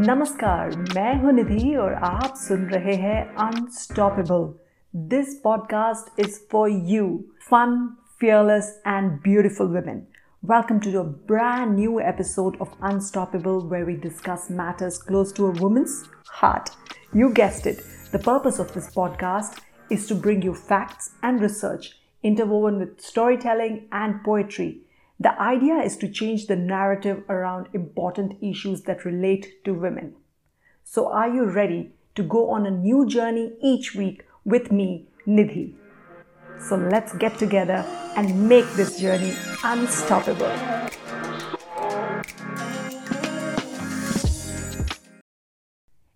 नमस्कार मैं हूं निधि और आप सुन रहे हैं unstoppable this podcast is for you fun fearless and beautiful women. Welcome to a brand new episode of Unstoppable, where we discuss matters close to a woman's heart. You guessed it, the purpose of this podcast is to bring you facts and research interwoven with storytelling and poetry the idea is to change the narrative around important issues that relate to women. So, are you ready to go on a new journey each week with me, Nidhi? So, let's get together and make this journey unstoppable.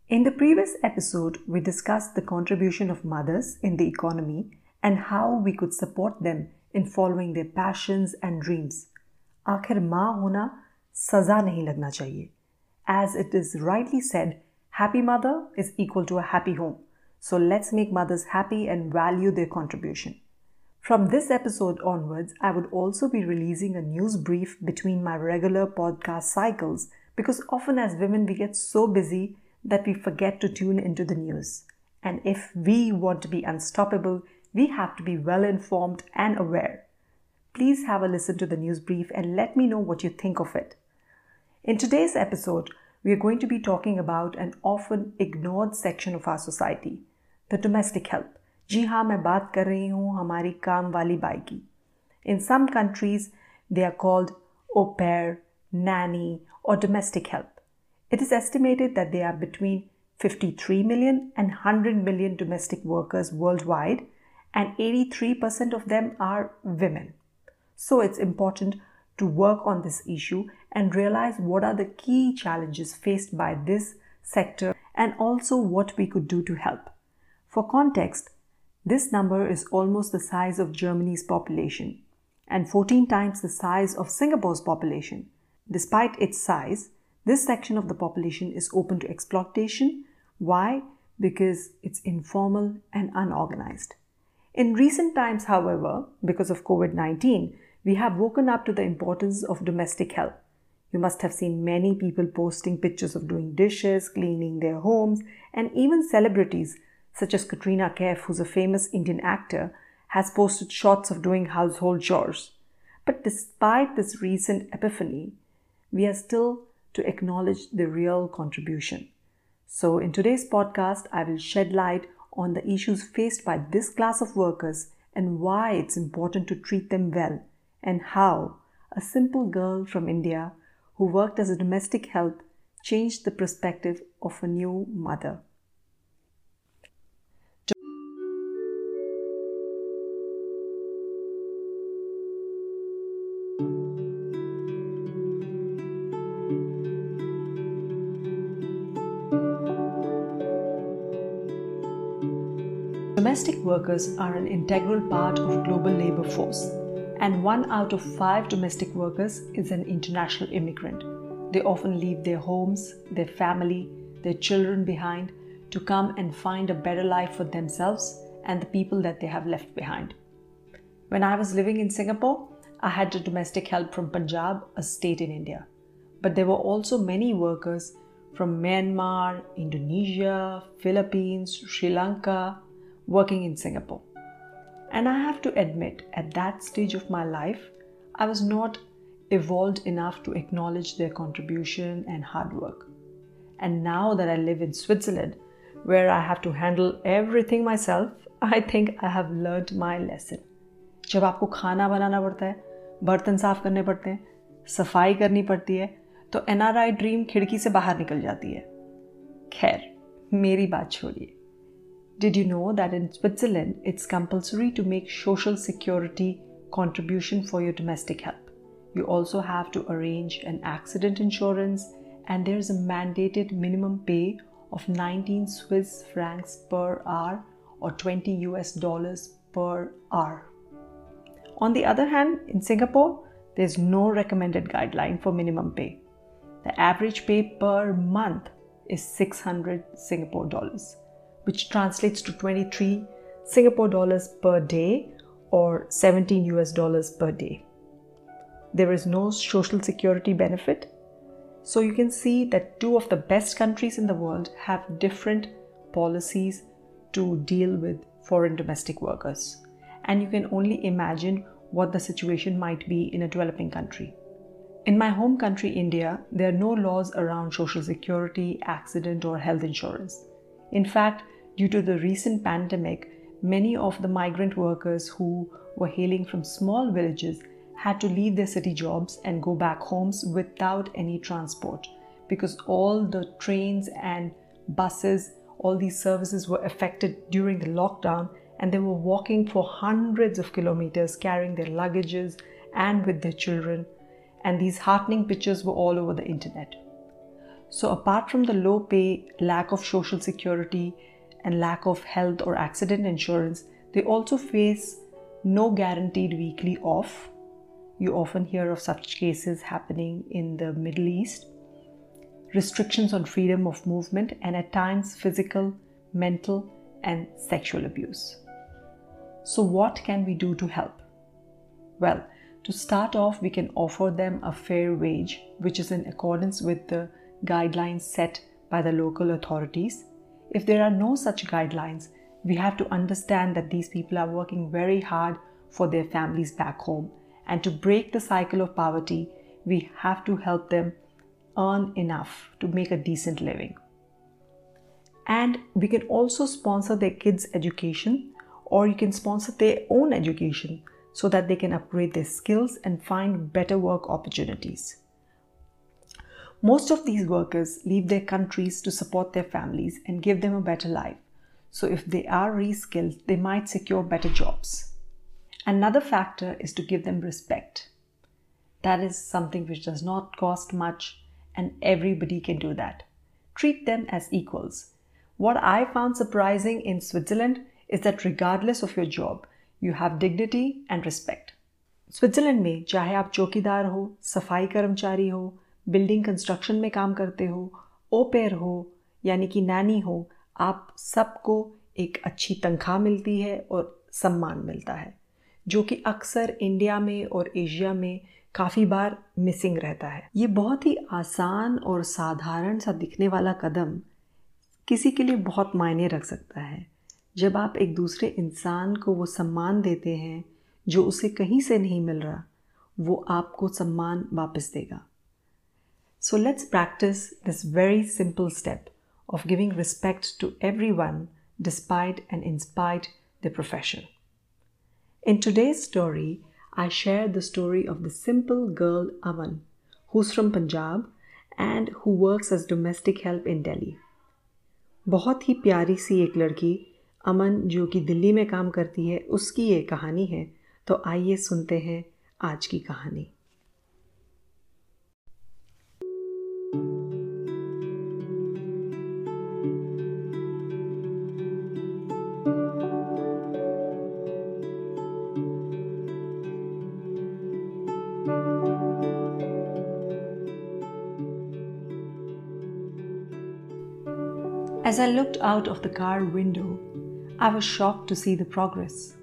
In the previous episode, we discussed the contribution of mothers in the economy and how we could support them in following their passions and dreams. आखिर माँ होना सज़ा नहीं लगना चाहिए as it is rightly said happy mother is equal to a happy home so let's make mother's happy and value there contribution. From this episode onwards, I would also be releasing a news brief between my regular podcast cycles because often as women we get so busy that we forget to tune into the news. And if we want to be unstoppable, we have to be well informed and aware please have a listen to the news brief and let me know what you think of it. In today's episode, we are going to be talking about an often ignored section of our society, the domestic help. जी हाँ मैं बात कर रही हूँ हमारी काम वाली by की In some countries, they are called au pair, nanny, or domestic help. It is estimated that there are between 53 million and 100 million domestic workers worldwide, and 83% of them are women. So it's important to work on this issue and realize what are the key challenges faced by this sector and also what we could do to help. For context, this number is almost the size of Germany's population and 14 times the size of Singapore's population. Despite its size, this section of the population is open to exploitation. Why? Because it's informal and unorganized. In recent times, however, because of COVID 19, we have woken up to the importance of domestic help. You must have seen many people posting pictures of doing dishes, cleaning their homes, and even celebrities such as Katrina Kaif, who's a famous Indian actor, has posted shots of doing household chores. But despite this recent epiphany, we are still to acknowledge the real contribution. So, in today's podcast, I will shed light on the issues faced by this class of workers and why it's important to treat them well and how a simple girl from India who worked as a domestic help changed the perspective of a new mother. Domestic workers are an integral part of global labor force and one out of five domestic workers is an international immigrant. They often leave their homes, their family, their children behind to come and find a better life for themselves and the people that they have left behind. When I was living in Singapore, I had domestic help from Punjab, a state in India. But there were also many workers from Myanmar, Indonesia, Philippines, Sri Lanka working in Singapore. And I have to admit, at that stage of my life, I was not evolved enough to acknowledge their contribution and hard work. And now that I live in Switzerland, where I have to handle everything myself, I think I have learned my lesson. जब आपको खाना बनाना पड़ता है बर्तन साफ करने पड़ते हैं सफाई करनी पड़ती है तो एन ड्रीम खिड़की से बाहर निकल जाती है खैर मेरी बात छोड़िए did you know that in Switzerland it's compulsory to make social security contribution for your domestic help? You also have to arrange an accident insurance and there's a mandated minimum pay of 19 Swiss francs per hour or 20 US dollars per hour. On the other hand, in Singapore, there's no recommended guideline for minimum pay. The average pay per month is 600 Singapore dollars which translates to 23 Singapore dollars per day or 17 US dollars per day. There is no social security benefit. So you can see that two of the best countries in the world have different policies to deal with foreign domestic workers. And you can only imagine what the situation might be in a developing country. In my home country, India, there are no laws around social security, accident, or health insurance. In fact, due to the recent pandemic, many of the migrant workers who were hailing from small villages had to leave their city jobs and go back homes without any transport because all the trains and buses, all these services were affected during the lockdown and they were walking for hundreds of kilometers carrying their luggages and with their children. And these heartening pictures were all over the internet. So, apart from the low pay, lack of social security, and lack of health or accident insurance, they also face no guaranteed weekly off. You often hear of such cases happening in the Middle East. Restrictions on freedom of movement, and at times physical, mental, and sexual abuse. So, what can we do to help? Well, to start off, we can offer them a fair wage, which is in accordance with the guidelines set by the local authorities. If there are no such guidelines, we have to understand that these people are working very hard for their families back home. And to break the cycle of poverty, we have to help them earn enough to make a decent living. And we can also sponsor their kids' education, or you can sponsor their own education so that they can upgrade their skills and find better work opportunities. Most of these workers leave their countries to support their families and give them a better life. So, if they are reskilled, they might secure better jobs. Another factor is to give them respect. That is something which does not cost much, and everybody can do that. Treat them as equals. What I found surprising in Switzerland is that regardless of your job, you have dignity and respect. Switzerland में चाहे आप चौकीदार हो सफाई कर्मचारी हो building construction में काम करते हो ओपेर हो, यानी कि नैनी हो, आप सबको एक अच्छी तनख्वाह मिलती है और सम्मान मिलता है, जो कि अक्सर इंडिया में और एशिया में काफ़ी बार मिसिंग रहता है। ये बहुत ही आसान और साधारण सा दिखने वाला कदम किसी के लिए बहुत मायने रख सकता है। जब आप एक दूसरे इंसान को वो सम्मान देते हैं, जो उसे कहीं से नहीं मिल रहा, वो आपको सम्मान वापस देगा। So let's practice this very simple step of giving respect to everyone despite and in spite their profession. In today's story, I share the story of the simple girl Aman, who's from Punjab and who works as domestic help in Delhi. बहुत ही प्यारी सी एक लड़की अमन जो कि दिल्ली में काम करती है उसकी ये कहानी है तो आइए सुनते हैं आज की कहानी As I looked out of the car window, I was shocked to see the progress.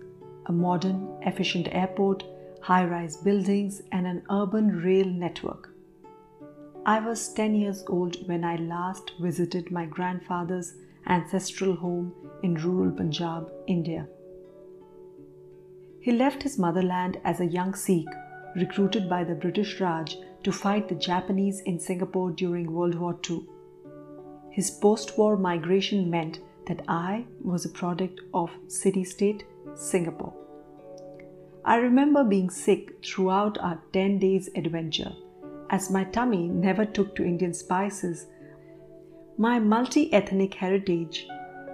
A modern, efficient airport, high rise buildings, and an urban rail network. I was 10 years old when I last visited my grandfather's ancestral home in rural Punjab, India. He left his motherland as a young Sikh recruited by the British Raj to fight the Japanese in Singapore during World War II. His post war migration meant that I was a product of city state Singapore. I remember being sick throughout our 10 days adventure as my tummy never took to Indian spices. My multi ethnic heritage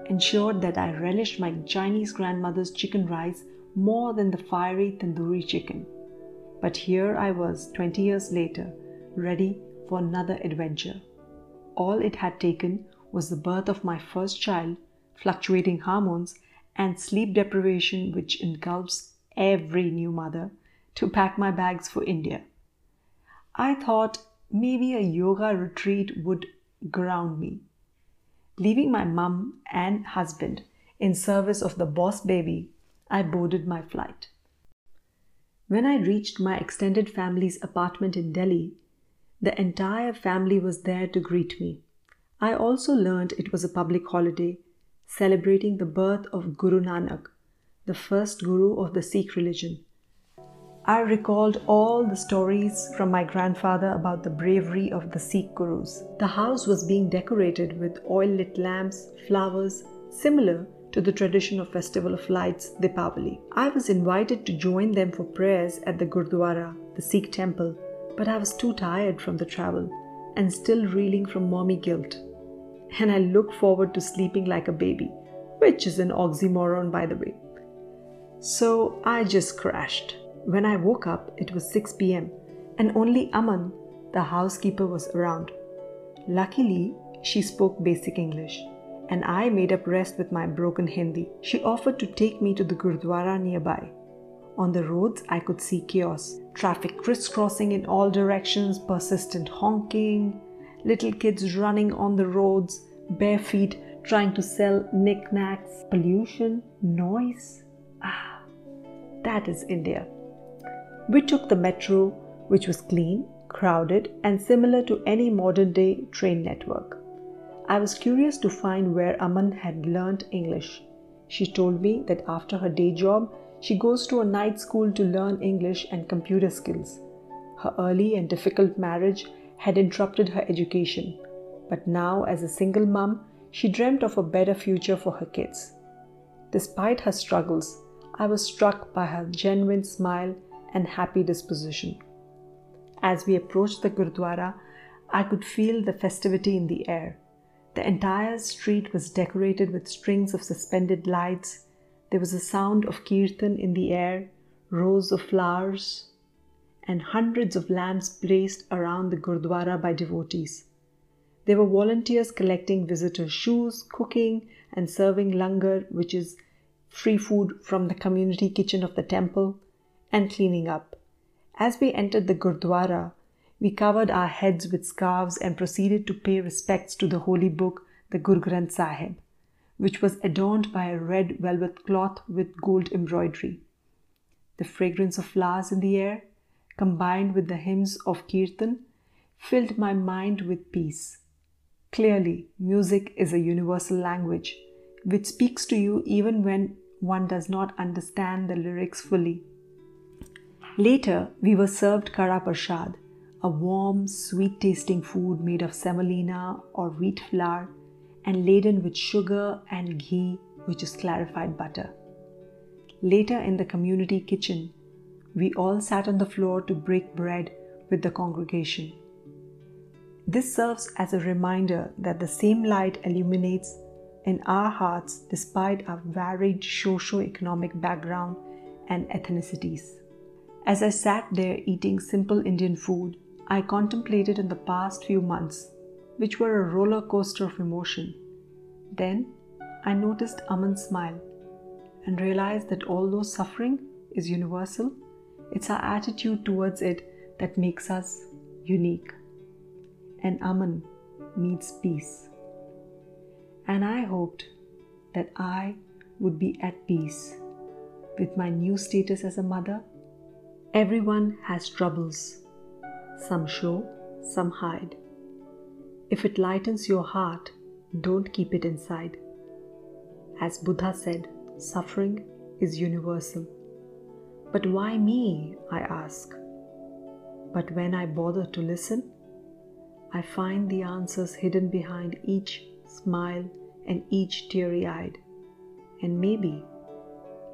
ensured that I relished my Chinese grandmother's chicken rice more than the fiery tandoori chicken. But here I was 20 years later, ready for another adventure all it had taken was the birth of my first child, fluctuating hormones, and sleep deprivation, which engulfs every new mother, to pack my bags for India. I thought maybe a yoga retreat would ground me. Leaving my mum and husband in service of the boss baby, I boarded my flight. When I reached my extended family's apartment in Delhi, The entire family was there to greet me. I also learned it was a public holiday celebrating the birth of Guru Nanak, the first guru of the Sikh religion. I recalled all the stories from my grandfather about the bravery of the Sikh gurus. The house was being decorated with oil lit lamps, flowers, similar to the tradition of Festival of Lights, Dipavali. I was invited to join them for prayers at the Gurdwara, the Sikh temple, but I was too tired from the travel and still reeling from mommy guilt. And I look forward to sleeping like a baby, which is an oxymoron, by the way. So I just crashed. When I woke up, it was 6 pm, and only Aman, the housekeeper, was around. Luckily, she spoke basic English and I made up rest with my broken Hindi. She offered to take me to the Gurdwara nearby. On the roads, I could see chaos traffic crisscrossing in all directions, persistent honking, little kids running on the roads, bare feet trying to sell knickknacks, pollution, noise. Ah, that is India. We took the metro, which was clean, crowded, and similar to any modern day train network. I was curious to find where Aman had learnt English. She told me that after her day job, she goes to a night school to learn English and computer skills. Her early and difficult marriage had interrupted her education, but now, as a single mum, she dreamt of a better future for her kids. Despite her struggles, I was struck by her genuine smile and happy disposition. As we approached the Gurdwara, I could feel the festivity in the air. The entire street was decorated with strings of suspended lights. There was a sound of kirtan in the air, rows of flowers, and hundreds of lamps placed around the Gurdwara by devotees. There were volunteers collecting visitors' shoes, cooking, and serving langar, which is free food from the community kitchen of the temple, and cleaning up. As we entered the Gurdwara, we covered our heads with scarves and proceeded to pay respects to the holy book, the Guru Granth Sahib, which was adorned by a red velvet cloth with gold embroidery. The fragrance of flowers in the air, combined with the hymns of Kirtan, filled my mind with peace. Clearly, music is a universal language which speaks to you even when one does not understand the lyrics fully. Later, we were served Kara a warm, sweet tasting food made of semolina or wheat flour and laden with sugar and ghee, which is clarified butter. Later in the community kitchen, we all sat on the floor to break bread with the congregation. This serves as a reminder that the same light illuminates in our hearts despite our varied socio-economic background and ethnicities. As I sat there eating simple Indian food, I contemplated in the past few months, which were a roller coaster of emotion. Then I noticed Aman's smile and realized that although suffering is universal, it's our attitude towards it that makes us unique. And Aman means peace. And I hoped that I would be at peace with my new status as a mother. Everyone has troubles some show, some hide. If it lightens your heart, don't keep it inside. As Buddha said, suffering is universal. But why me? I ask. But when I bother to listen, I find the answers hidden behind each smile and each teary eyed. And maybe,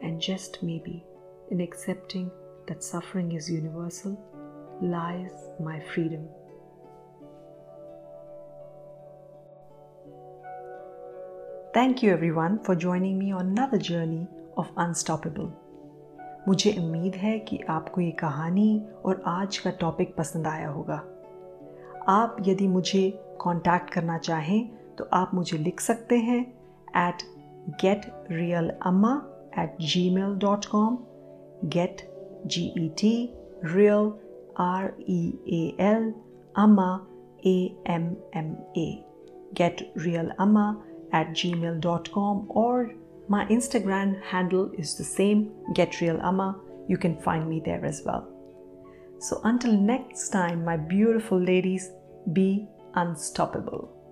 and just maybe, in accepting that suffering is universal, lies my freedom. Thank you, everyone, for joining me on another journey of Unstoppable. मुझे उम्मीद है कि आपको ये कहानी और आज का टॉपिक पसंद आया होगा आप यदि मुझे कांटेक्ट करना चाहें तो आप मुझे लिख सकते हैं at get real amma at Gmail dot com get G E T real R E A L, Amma, A M M A. Get Real, Amma at gmail.com or my Instagram handle is the same, Get Real Amma. You can find me there as well. So until next time, my beautiful ladies, be unstoppable.